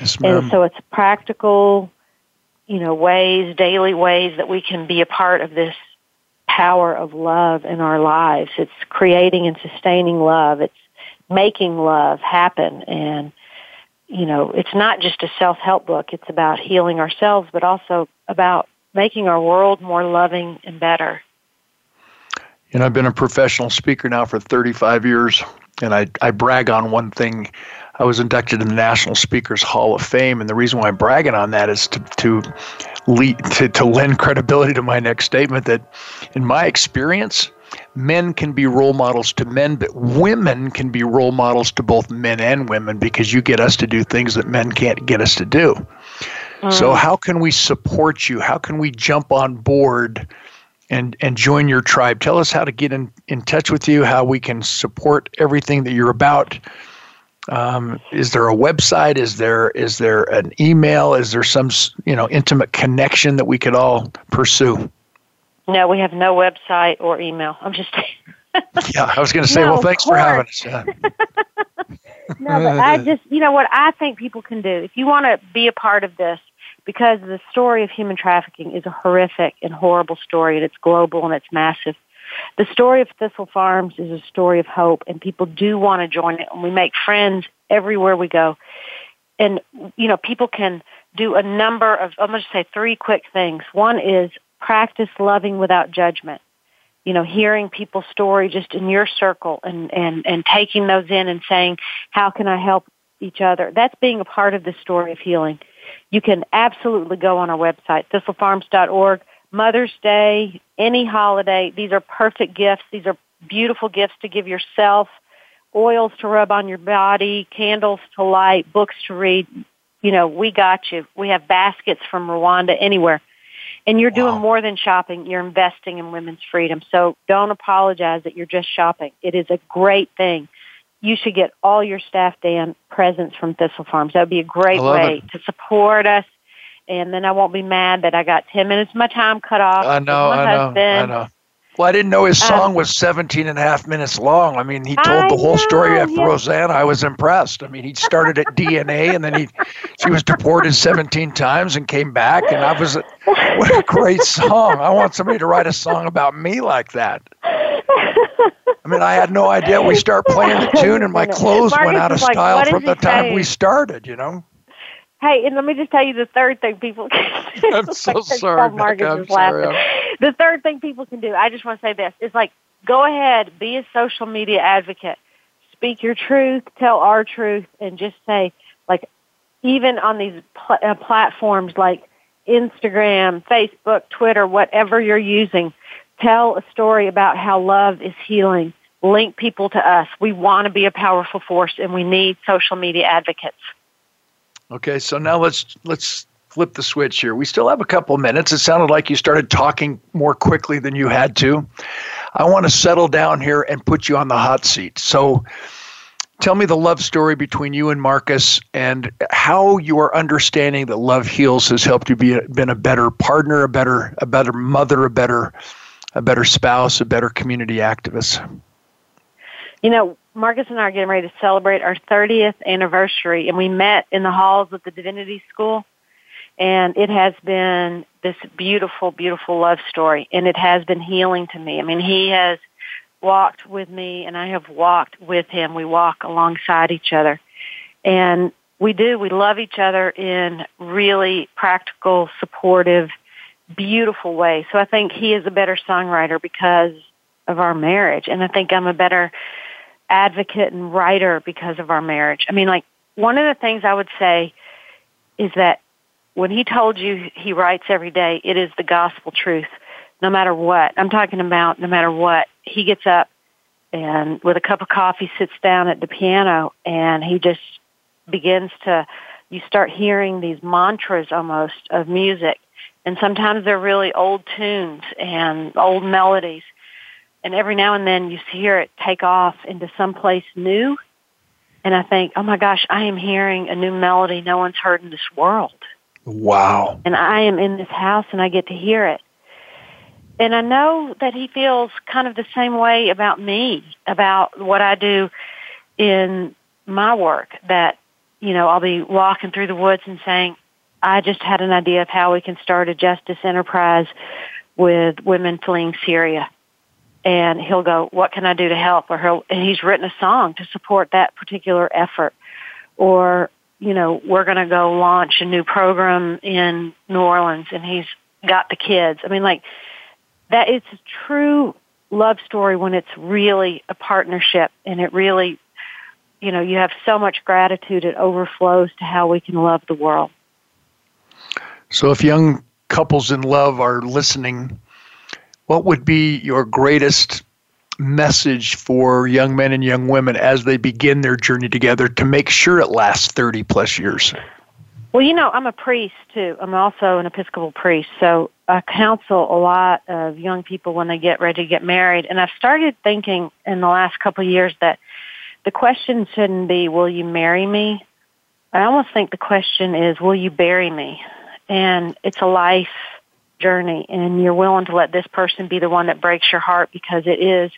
yes, And so it's practical, you know, ways, daily ways that we can be a part of this power of love in our lives. It's creating and sustaining love. It's making love happen. And, you know, it's not just a self-help book. It's about healing ourselves, but also about making our world more loving and better. Know, I've been a professional speaker now for 35 years, and I, I brag on one thing. I was inducted in the National Speakers Hall of Fame, and the reason why I'm bragging on that is to to lead, to, to lend credibility to my next statement that, in my experience, men can be role models to men, but women can be role models to both men and women because you get us to do things that men can't get us to do. So, mm. how can we support you? How can we jump on board and and join your tribe. Tell us how to get in, in touch with you, how we can support everything that you're about. Um, is there a website? Is there is there an email? Is there some you know intimate connection that we could all pursue? No, we have no website or email. I'm just. yeah, I was going to say, No, well, thanks for having us. No, but I just, you know, what I think people can do, if you want to be a part of this, because the story of human trafficking is a horrific and horrible story, and it's global and it's massive. The story of Thistle Farms is a story of hope, and people do want to join it, and we make friends everywhere we go. And, you know, people can do a number of, I'm going to say three quick things. One is practice loving without judgment you know, hearing people's story just in your circle and, and, and taking those in and saying, how can I help each other? That's being a part of the story of healing. You can absolutely go on our website, thistlefarms.org. Mother's Day, any holiday, these are perfect gifts. These are beautiful gifts to give yourself, oils to rub on your body, candles to light, books to read. You know, we got you. We have baskets from Rwanda anywhere. And you're doing Wow. more than shopping. You're investing in women's freedom. So don't apologize that you're just shopping. It is a great thing. You should get all your staff, Dan, presents from Thistle Farms. That would be a great way to support us. And then I won't be mad that I got 10 minutes of my time cut off. I know, with my I know, husband. I know. Well, I didn't know his Um, song was 17 and a half minutes long. I mean, he told I the whole story after yeah. Rosanna. I was impressed. I mean, he started at DNA and then he she was deported 17 times and came back. And I was, what a great song. I want somebody to write a song about me like that. I mean, I had no idea. We start playing the tune and my clothes went out of is like, style from the time saying?" we started, you know? Hey, and let me just tell you the third thing people can I'm so Like, sorry, Becca. I'm sorry. The third thing people can do, I just want to say this, is like go ahead, be a social media advocate. Speak your truth, tell our truth, and just say, like, even on these pl- uh, platforms like Instagram, Facebook, Twitter, whatever you're using, tell a story about how love is healing. Link people to us. We want to be a powerful force, and we need social media advocates. Okay, so now let's let's flip the switch here. We still have a couple minutes. It sounded like you started talking more quickly than you had to. I want to settle down here and put you on the hot seat. So tell me the love story between you and Marcus and how your understanding that love heals has helped you be been a better partner, a better a better mother, a better a better spouse, a better community activist. You know, Marcus and I are getting ready to celebrate our 30th anniversary, and we met in the halls of the Divinity School. And it has been this beautiful, beautiful love story, and it has been healing to me. I mean, he has walked with me, and I have walked with him. We walk alongside each other. And we do, we love each other in really practical, supportive, beautiful ways. So I think he is a better songwriter because of our marriage. And I think I'm a better advocate and writer because of our marriage. I mean, like, one of the things I would say is that when he told you he writes every day, it is the gospel truth, no matter what. I'm talking about no matter what. He gets up and with a cup of coffee sits down at the piano and he just begins to, you start hearing these mantras almost of music. And sometimes they're really old tunes and old melodies and every now and then you hear it take off into someplace new. And I think, oh my gosh, I am hearing a new melody no one's heard in this world. Wow. And I am in this house and I get to hear it. And I know that he feels kind of the same way about me, about what I do in my work, that, you know, I'll be walking through the woods and saying, I just had an idea of how we can start a justice enterprise with women fleeing Syria and he'll go, "What can I do to help?" Or he'll, and he's written a song to support that particular effort. Or you know, we're going to go launch a new program in New Orleans, and he's got the kids. I mean, like that. It's a true love story when it's really a partnership, and it really, you know, you have so much gratitude. It overflows to how we can love the world. So, if young couples in love are listening, what would be your greatest message for young men and young women as they begin their journey together to make sure it lasts 30 plus years? Well, you know, I'm a priest too. I'm also an Episcopal priest, so I counsel a lot of young people when they get ready to get married. And I've started thinking in the last couple of years that the question shouldn't be, "Will you marry me?" I almost think the question is, "Will you bury me?" And it's a life journey, and you're willing to let this person be the one that breaks your heart because it is,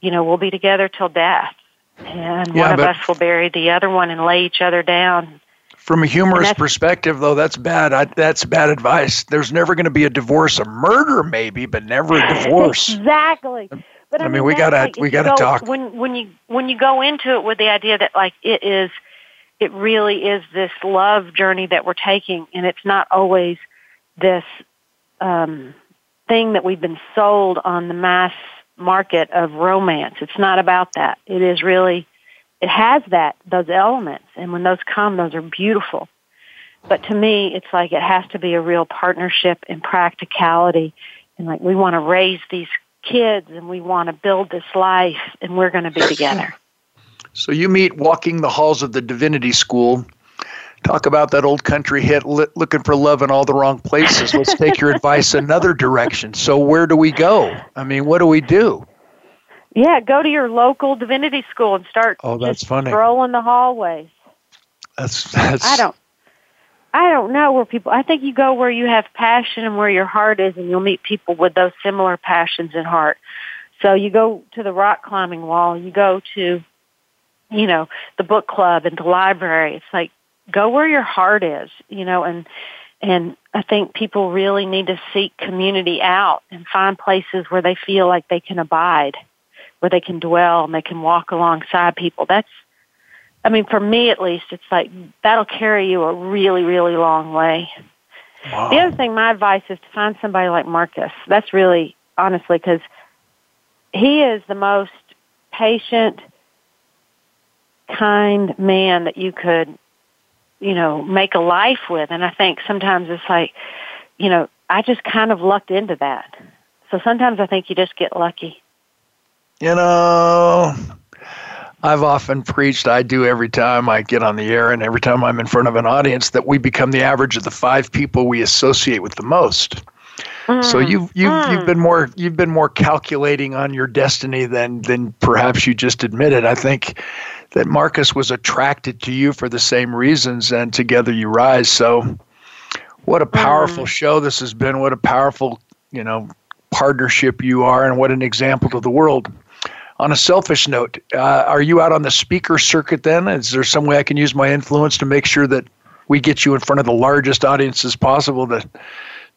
you know, we'll be together till death, and Yeah, one of us will bury the other one and lay each other down From a humorous perspective, though, that's bad. I, that's bad advice. There's never going to be a divorce. A murder, maybe, but never a divorce. Exactly. But I, I mean, we gotta- like, we gotta go- talk. when when you when you go into it with the idea that like it is, it really is this love journey that we're taking, and it's not always this um, thing that we've been sold on the mass market of romance. It's not about that. It is really, it has that those elements, and when those come, those are beautiful. But to me, it's like it has to be a real partnership and practicality. And like we want to raise these kids and we want to build this life and we're going to be together. So you meet walking the halls of the divinity school. Talk about that old country hit, looking for love in all the wrong places. Let's take your advice another direction. So where do we go? I mean, what do we do? Yeah, go to your local divinity school and start Oh, that's funny. strolling the hallways. That's that's. I don't I don't know where people I think you go where you have passion and where your heart is and you'll meet people with those similar passions and heart. So you go to the rock climbing wall, you go to you know, the book club and the library. It's like go where your heart is, you know, and and I think people really need to seek community out and find places where they feel like they can abide, where they can dwell and they can walk alongside people. That's I mean, for me at least, it's like that'll carry you a really, really long way. Wow. The other thing, my advice is to find somebody like Marcus. That's really, honestly, because he is the most patient, kind man that you could, you know, make a life with. And I think sometimes it's like, you know, I just kind of lucked into that. So sometimes I think you just get lucky. You know, I've often preached, I do every time I get on the air and every time I'm in front of an audience, that we become the average of the five people we associate with the most. So mm. you've you've you've mm. been more you've been more calculating on your destiny than than perhaps you just admitted. I think that Marcus was attracted to you for the same reasons, and together you rise. So, what a powerful show this has been! What a powerful you know partnership you are, and what an example to the world. On a selfish note, uh, are you out on the speaker circuit then? Is there some way I can use my influence to make sure that we get you in front of the largest audiences possible to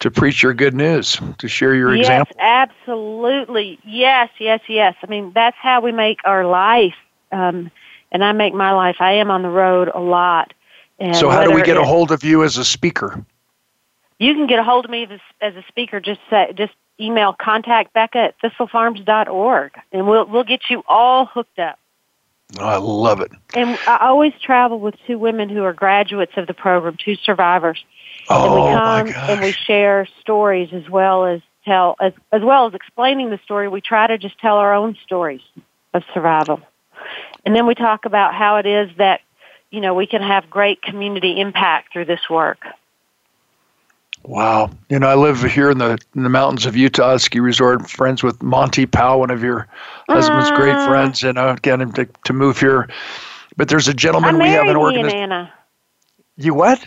to preach your good news, to share your yes, example? absolutely. Yes, yes, yes. I mean, that's how we make our life. Um, and I make my life. I am on the road a lot. And So how do we get a hold of you as a speaker? You can get a hold of me as, as a speaker. Just say, just email contact Becca at thistlefarms.org, and we'll we'll get you all hooked up. Oh, I love it. And I always travel with two women who are graduates of the program, two survivors. Oh and we oh, my come and we share stories as well as tell as as well as explaining the story. We try to just tell our own stories of survival, and then we talk about how it is that you know we can have great community impact through this work. Wow. You know, I live here in the in the mountains of Utah, ski resort, friends with Monty Powell, one of your husband's great Ah. friends, and I get him to, to move here. But there's a gentleman we have an organization. You what?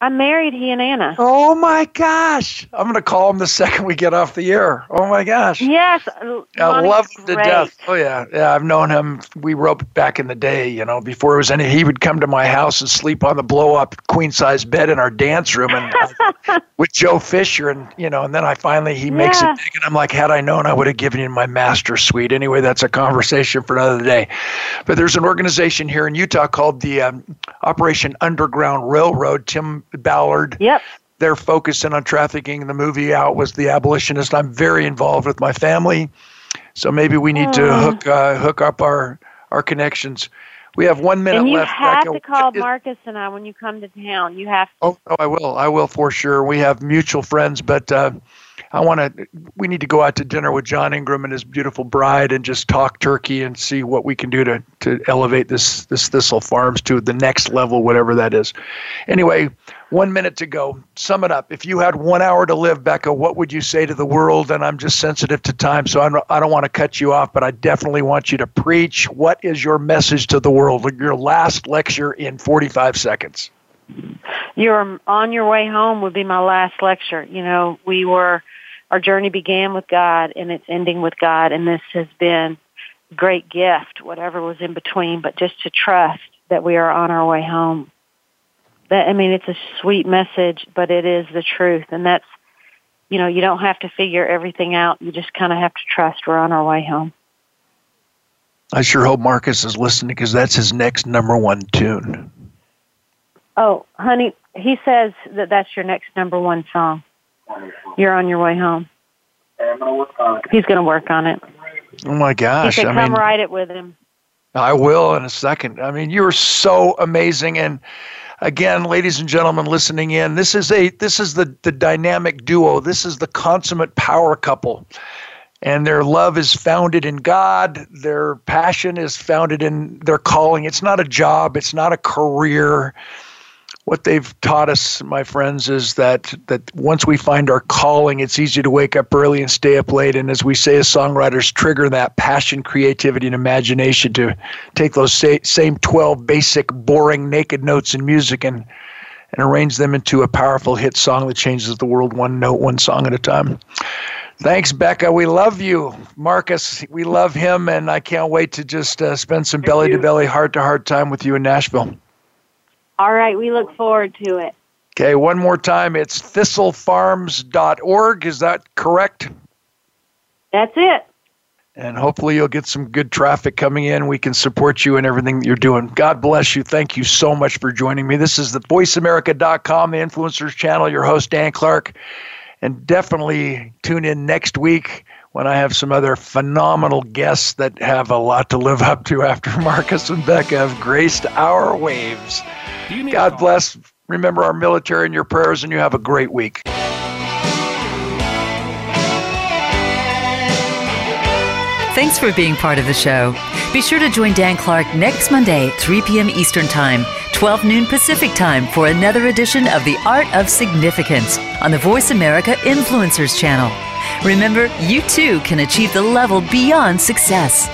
I married he and Anna. Oh my gosh! I'm gonna call him the second we get off the air. Oh my gosh! Yes, I love him to death. Oh yeah, yeah. I've known him. We roped back in the day, you know, before it was any. He would come to my house and sleep on the blow up queen size bed in our dance room, and with Joe Fisher, and you know, and then I finally he makes Yeah. it big, and I'm like, had I known, I would have given you my master suite. Anyway, that's a conversation for another day. But there's an organization here in Utah called the um, Operation Underground Railroad. Tim Ballard Yep. they're focusing on trafficking. The movie out was The Abolitionist. I'm very involved with my family, so maybe we need to Oh. hook uh, hook up our our connections. We have one minute And you left. have Becca. to call Marcus and I when you come to town. You have Oh, oh, I will. I will for sure. We have mutual friends, but uh, I want to. We need to go out to dinner with John Ingram and his beautiful bride, and just talk turkey and see what we can do to to elevate this this Thistle Farms to the next level, whatever that is. Anyway, one minute to go. Sum it up. If you had one hour to live, Becca, what would you say to the world? And I'm just sensitive to time, so I don't, I don't want to cut you off, but I definitely want you to preach. What is your message to the world? Your last lecture in 45 seconds. You're on your way home would be my last lecture. You know, we were our journey began with God and it's ending with God and this has been a great gift, whatever was in between, but just to trust that we are on our way home. That I mean it's a sweet message, but it is the truth and that's you know, you don't have to figure everything out. You just kind of have to trust we're on our way home. I sure hope Marcus is listening because that's his next number one tune. Oh, honey, he says that that's your next number one song. You're on your way home. He's going to work on it. Oh my gosh! He said, I "Come mean, write it with him." I will in a second. I mean, you're so amazing, and again, ladies and gentlemen listening in, this is a this is the the dynamic duo. This is the consummate power couple. And their love is founded in God. Their passion is founded in their calling. It's not a job. It's not a career what they've taught us, my friends, is that that once we find our calling, it's easy to wake up early and stay up late. And as we say as songwriters, trigger that passion, creativity, and imagination to take those same 12 basic, boring, naked notes in music and and arrange them into a powerful hit song that changes the world one note, one song at a time. Thanks, Becca. We love you. Marcus, we love him, and I can't wait to just uh, spend some belly to belly, heart to heart time with you in Nashville. All right, we look forward to it. Okay, one more time. It's thistlefarms.org. Is that correct? That's it. And hopefully you'll get some good traffic coming in. We can support you in everything that you're doing. God bless you. Thank you so much for joining me. This is the voiceamerica.com, the influencers channel, your host, Dan Clark. And definitely tune in next week when I have some other phenomenal guests that have a lot to live up to after Marcus and Becca have graced our waves. God bless. Remember our military in your prayers, and you have a great week. Thanks for being part of the show. Be sure to join Dan Clark next Monday, 3 p.m. Eastern Time, 12 noon Pacific Time, for another edition of The Art of Significance on the Voice America Influencers channel. Remember, you too can achieve the level beyond success.